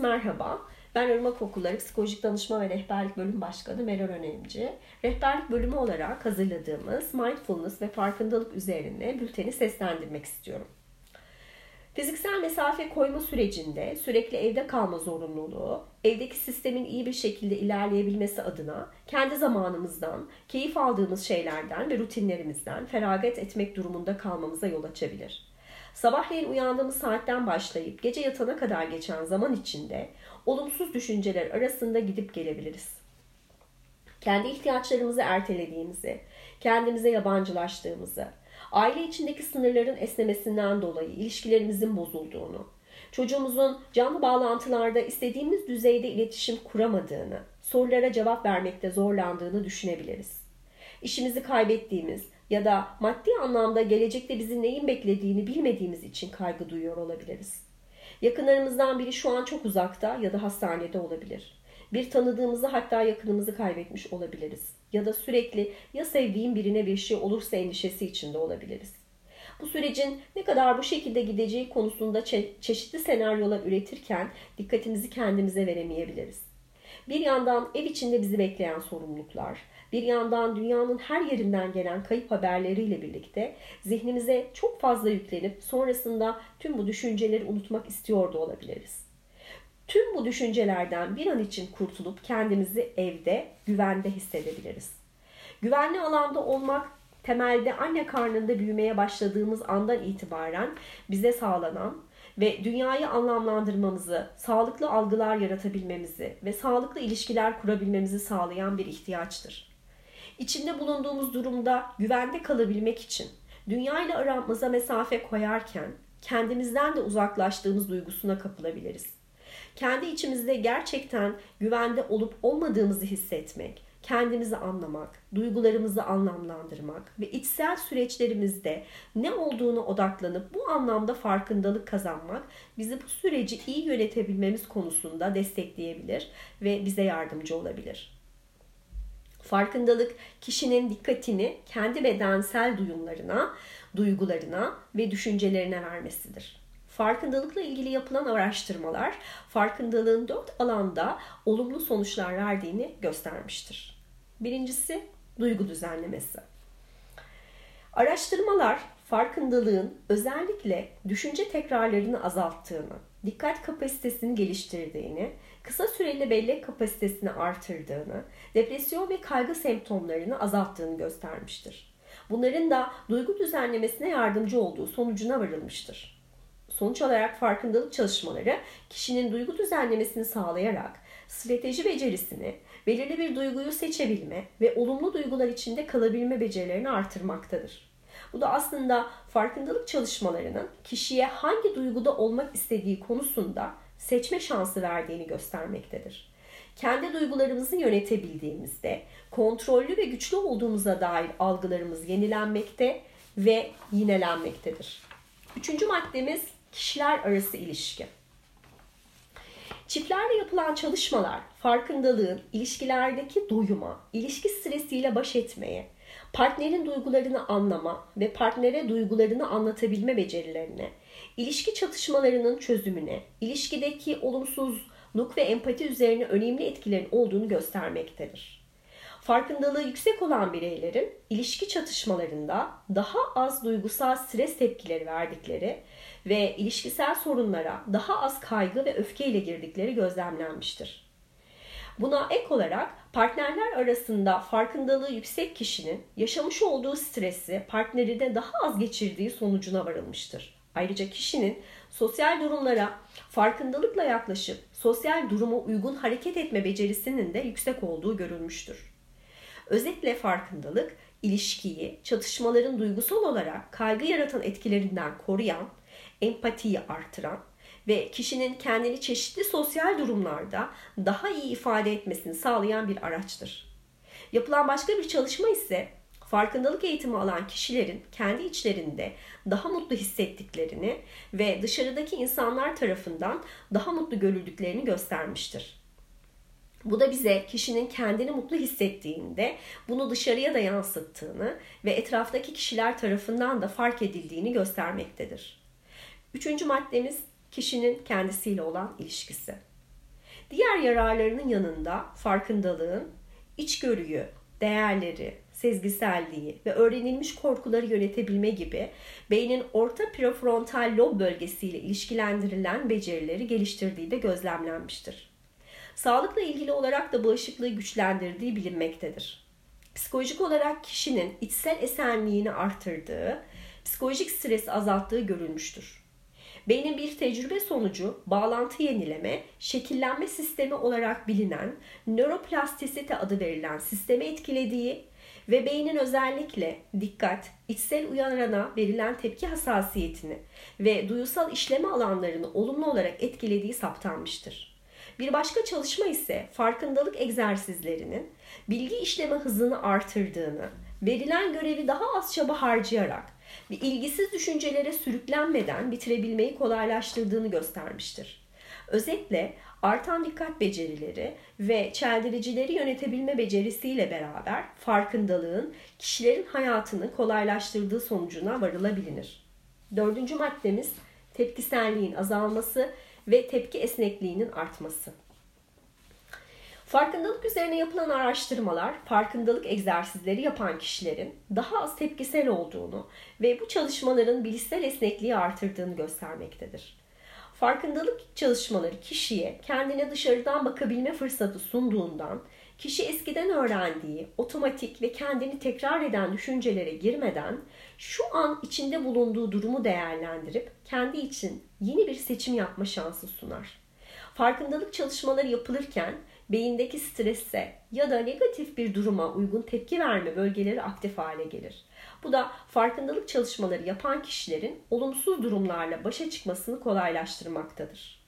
merhaba. Ben Irmak Okulları Psikolojik Danışma ve Rehberlik Bölüm Başkanı Meral Önemci. Rehberlik bölümü olarak hazırladığımız mindfulness ve farkındalık üzerine bülteni seslendirmek istiyorum. Fiziksel mesafe koyma sürecinde sürekli evde kalma zorunluluğu, evdeki sistemin iyi bir şekilde ilerleyebilmesi adına kendi zamanımızdan, keyif aldığımız şeylerden ve rutinlerimizden feragat etmek durumunda kalmamıza yol açabilir. Sabahleyin uyandığımız saatten başlayıp gece yatana kadar geçen zaman içinde olumsuz düşünceler arasında gidip gelebiliriz. Kendi ihtiyaçlarımızı ertelediğimizi, kendimize yabancılaştığımızı, aile içindeki sınırların esnemesinden dolayı ilişkilerimizin bozulduğunu, çocuğumuzun canlı bağlantılarda istediğimiz düzeyde iletişim kuramadığını, sorulara cevap vermekte zorlandığını düşünebiliriz. İşimizi kaybettiğimiz ya da maddi anlamda gelecekte bizi neyin beklediğini bilmediğimiz için kaygı duyuyor olabiliriz. Yakınlarımızdan biri şu an çok uzakta ya da hastanede olabilir. Bir tanıdığımızı hatta yakınımızı kaybetmiş olabiliriz. Ya da sürekli ya sevdiğim birine bir şey olursa endişesi içinde olabiliriz. Bu sürecin ne kadar bu şekilde gideceği konusunda çe- çeşitli senaryolar üretirken dikkatimizi kendimize veremeyebiliriz. Bir yandan ev içinde bizi bekleyen sorumluluklar, bir yandan dünyanın her yerinden gelen kayıp haberleriyle birlikte zihnimize çok fazla yüklenip sonrasında tüm bu düşünceleri unutmak istiyor da olabiliriz. Tüm bu düşüncelerden bir an için kurtulup kendimizi evde, güvende hissedebiliriz. Güvenli alanda olmak temelde anne karnında büyümeye başladığımız andan itibaren bize sağlanan ve dünyayı anlamlandırmamızı, sağlıklı algılar yaratabilmemizi ve sağlıklı ilişkiler kurabilmemizi sağlayan bir ihtiyaçtır. İçinde bulunduğumuz durumda güvende kalabilmek için dünya ile aramıza mesafe koyarken kendimizden de uzaklaştığımız duygusuna kapılabiliriz. Kendi içimizde gerçekten güvende olup olmadığımızı hissetmek, kendimizi anlamak, duygularımızı anlamlandırmak ve içsel süreçlerimizde ne olduğunu odaklanıp bu anlamda farkındalık kazanmak bizi bu süreci iyi yönetebilmemiz konusunda destekleyebilir ve bize yardımcı olabilir. Farkındalık kişinin dikkatini kendi bedensel duyumlarına, duygularına ve düşüncelerine vermesidir. Farkındalıkla ilgili yapılan araştırmalar farkındalığın dört alanda olumlu sonuçlar verdiğini göstermiştir. Birincisi duygu düzenlemesi. Araştırmalar farkındalığın özellikle düşünce tekrarlarını azalttığını, dikkat kapasitesini geliştirdiğini, kısa süreli bellek kapasitesini artırdığını, depresyon ve kaygı semptomlarını azalttığını göstermiştir. Bunların da duygu düzenlemesine yardımcı olduğu sonucuna varılmıştır. Sonuç olarak farkındalık çalışmaları kişinin duygu düzenlemesini sağlayarak strateji becerisini, belirli bir duyguyu seçebilme ve olumlu duygular içinde kalabilme becerilerini artırmaktadır. Bu da aslında farkındalık çalışmalarının kişiye hangi duyguda olmak istediği konusunda seçme şansı verdiğini göstermektedir. Kendi duygularımızı yönetebildiğimizde kontrollü ve güçlü olduğumuza dair algılarımız yenilenmekte ve yinelenmektedir. Üçüncü maddemiz kişiler arası ilişki. Çiftlerle yapılan çalışmalar farkındalığın ilişkilerdeki doyuma, ilişki stresiyle baş etmeye, partnerin duygularını anlama ve partnere duygularını anlatabilme becerilerine, ilişki çatışmalarının çözümüne, ilişkideki olumsuzluk ve empati üzerine önemli etkilerin olduğunu göstermektedir. Farkındalığı yüksek olan bireylerin ilişki çatışmalarında daha az duygusal stres tepkileri verdikleri ve ilişkisel sorunlara daha az kaygı ve öfkeyle girdikleri gözlemlenmiştir. Buna ek olarak partnerler arasında farkındalığı yüksek kişinin yaşamış olduğu stresi partnerine daha az geçirdiği sonucuna varılmıştır. Ayrıca kişinin sosyal durumlara farkındalıkla yaklaşıp sosyal duruma uygun hareket etme becerisinin de yüksek olduğu görülmüştür. Özetle farkındalık, ilişkiyi çatışmaların duygusal olarak kaygı yaratan etkilerinden koruyan, empatiyi artıran ve kişinin kendini çeşitli sosyal durumlarda daha iyi ifade etmesini sağlayan bir araçtır. Yapılan başka bir çalışma ise farkındalık eğitimi alan kişilerin kendi içlerinde daha mutlu hissettiklerini ve dışarıdaki insanlar tarafından daha mutlu görüldüklerini göstermiştir. Bu da bize kişinin kendini mutlu hissettiğinde bunu dışarıya da yansıttığını ve etraftaki kişiler tarafından da fark edildiğini göstermektedir. Üçüncü maddemiz kişinin kendisiyle olan ilişkisi. Diğer yararlarının yanında farkındalığın içgörüyü, değerleri, sezgiselliği ve öğrenilmiş korkuları yönetebilme gibi beynin orta prefrontal lob bölgesiyle ilişkilendirilen becerileri geliştirdiği de gözlemlenmiştir. Sağlıkla ilgili olarak da bağışıklığı güçlendirdiği bilinmektedir. Psikolojik olarak kişinin içsel esenliğini artırdığı, psikolojik stresi azalttığı görülmüştür. Beynin bir tecrübe sonucu bağlantı yenileme, şekillenme sistemi olarak bilinen nöroplastisite adı verilen sistemi etkilediği ve beynin özellikle dikkat, içsel uyarana verilen tepki hassasiyetini ve duyusal işleme alanlarını olumlu olarak etkilediği saptanmıştır. Bir başka çalışma ise farkındalık egzersizlerinin bilgi işleme hızını artırdığını, verilen görevi daha az çaba harcayarak ve ilgisiz düşüncelere sürüklenmeden bitirebilmeyi kolaylaştırdığını göstermiştir. Özetle artan dikkat becerileri ve çeldiricileri yönetebilme becerisiyle beraber farkındalığın kişilerin hayatını kolaylaştırdığı sonucuna varılabilir. Dördüncü maddemiz tepkiselliğin azalması ve tepki esnekliğinin artması. Farkındalık üzerine yapılan araştırmalar, farkındalık egzersizleri yapan kişilerin daha az tepkisel olduğunu ve bu çalışmaların bilişsel esnekliği artırdığını göstermektedir. Farkındalık çalışmaları kişiye kendine dışarıdan bakabilme fırsatı sunduğundan, kişi eskiden öğrendiği otomatik ve kendini tekrar eden düşüncelere girmeden şu an içinde bulunduğu durumu değerlendirip kendi için yeni bir seçim yapma şansı sunar. Farkındalık çalışmaları yapılırken beyindeki strese ya da negatif bir duruma uygun tepki verme bölgeleri aktif hale gelir. Bu da farkındalık çalışmaları yapan kişilerin olumsuz durumlarla başa çıkmasını kolaylaştırmaktadır.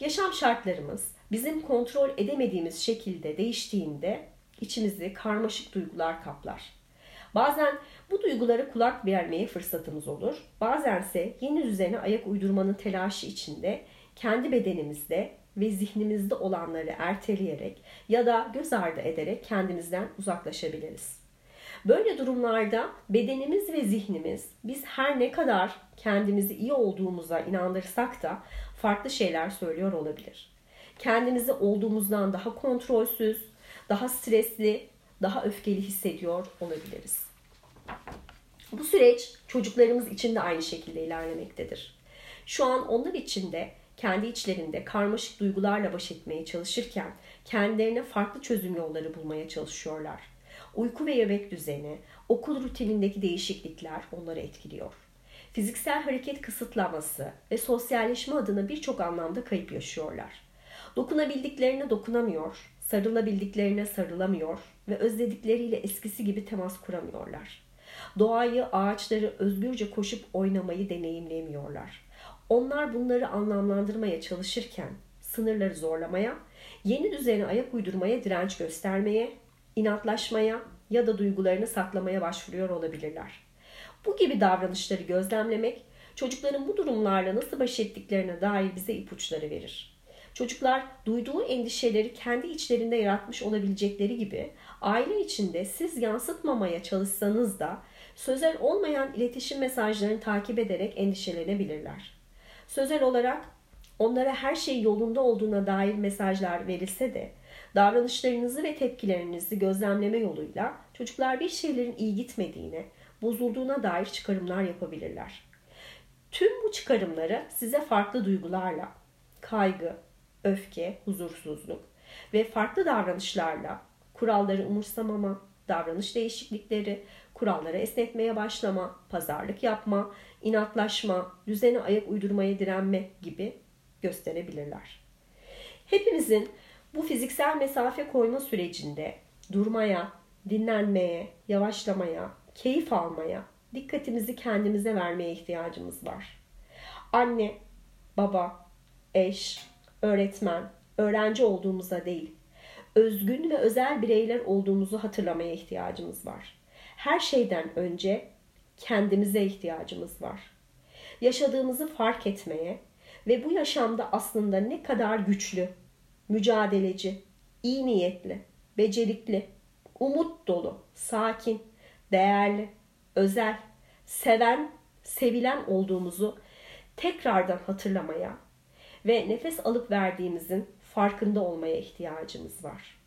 Yaşam şartlarımız bizim kontrol edemediğimiz şekilde değiştiğinde içimizi karmaşık duygular kaplar. Bazen bu duygulara kulak vermeye fırsatımız olur. Bazense yeni düzene ayak uydurmanın telaşı içinde kendi bedenimizde ve zihnimizde olanları erteleyerek ya da göz ardı ederek kendimizden uzaklaşabiliriz. Böyle durumlarda bedenimiz ve zihnimiz biz her ne kadar kendimizi iyi olduğumuza inandırsak da farklı şeyler söylüyor olabilir. Kendimizi olduğumuzdan daha kontrolsüz, daha stresli, daha öfkeli hissediyor olabiliriz. Bu süreç çocuklarımız için de aynı şekilde ilerlemektedir. Şu an onlar için de kendi içlerinde karmaşık duygularla baş etmeye çalışırken kendilerine farklı çözüm yolları bulmaya çalışıyorlar. Uyku ve yemek düzeni, okul rutinindeki değişiklikler onları etkiliyor. Fiziksel hareket kısıtlaması ve sosyalleşme adına birçok anlamda kayıp yaşıyorlar. Dokunabildiklerine dokunamıyor, sarılabildiklerine sarılamıyor ve özledikleriyle eskisi gibi temas kuramıyorlar. Doğayı, ağaçları özgürce koşup oynamayı deneyimleyemiyorlar. Onlar bunları anlamlandırmaya çalışırken sınırları zorlamaya, yeni düzene ayak uydurmaya direnç göstermeye, inatlaşmaya ya da duygularını saklamaya başvuruyor olabilirler. Bu gibi davranışları gözlemlemek çocukların bu durumlarla nasıl baş ettiklerine dair bize ipuçları verir. Çocuklar duyduğu endişeleri kendi içlerinde yaratmış olabilecekleri gibi aile içinde siz yansıtmamaya çalışsanız da sözel olmayan iletişim mesajlarını takip ederek endişelenebilirler. Sözel olarak onlara her şey yolunda olduğuna dair mesajlar verilse de davranışlarınızı ve tepkilerinizi gözlemleme yoluyla çocuklar bir şeylerin iyi gitmediğine, bozulduğuna dair çıkarımlar yapabilirler. Tüm bu çıkarımları size farklı duygularla, kaygı, öfke, huzursuzluk ve farklı davranışlarla kuralları umursamama, davranış değişiklikleri, kuralları esnetmeye başlama, pazarlık yapma, inatlaşma, düzene ayak uydurmaya direnme gibi gösterebilirler. Hepimizin bu fiziksel mesafe koyma sürecinde durmaya, dinlenmeye, yavaşlamaya, keyif almaya, dikkatimizi kendimize vermeye ihtiyacımız var. Anne, baba, eş, öğretmen, öğrenci olduğumuza değil, özgün ve özel bireyler olduğumuzu hatırlamaya ihtiyacımız var. Her şeyden önce kendimize ihtiyacımız var. Yaşadığımızı fark etmeye ve bu yaşamda aslında ne kadar güçlü, mücadeleci, iyi niyetli, becerikli, umut dolu, sakin, değerli, özel, seven, sevilen olduğumuzu tekrardan hatırlamaya ve nefes alıp verdiğimizin farkında olmaya ihtiyacımız var.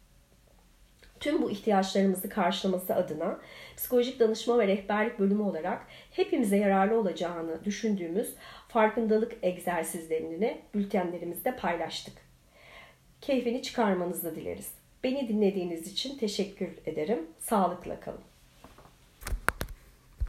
Tüm bu ihtiyaçlarımızı karşılaması adına psikolojik danışma ve rehberlik bölümü olarak hepimize yararlı olacağını düşündüğümüz farkındalık egzersizlerini bültenlerimizde paylaştık. Keyfini çıkarmanızı dileriz. Beni dinlediğiniz için teşekkür ederim. Sağlıkla kalın.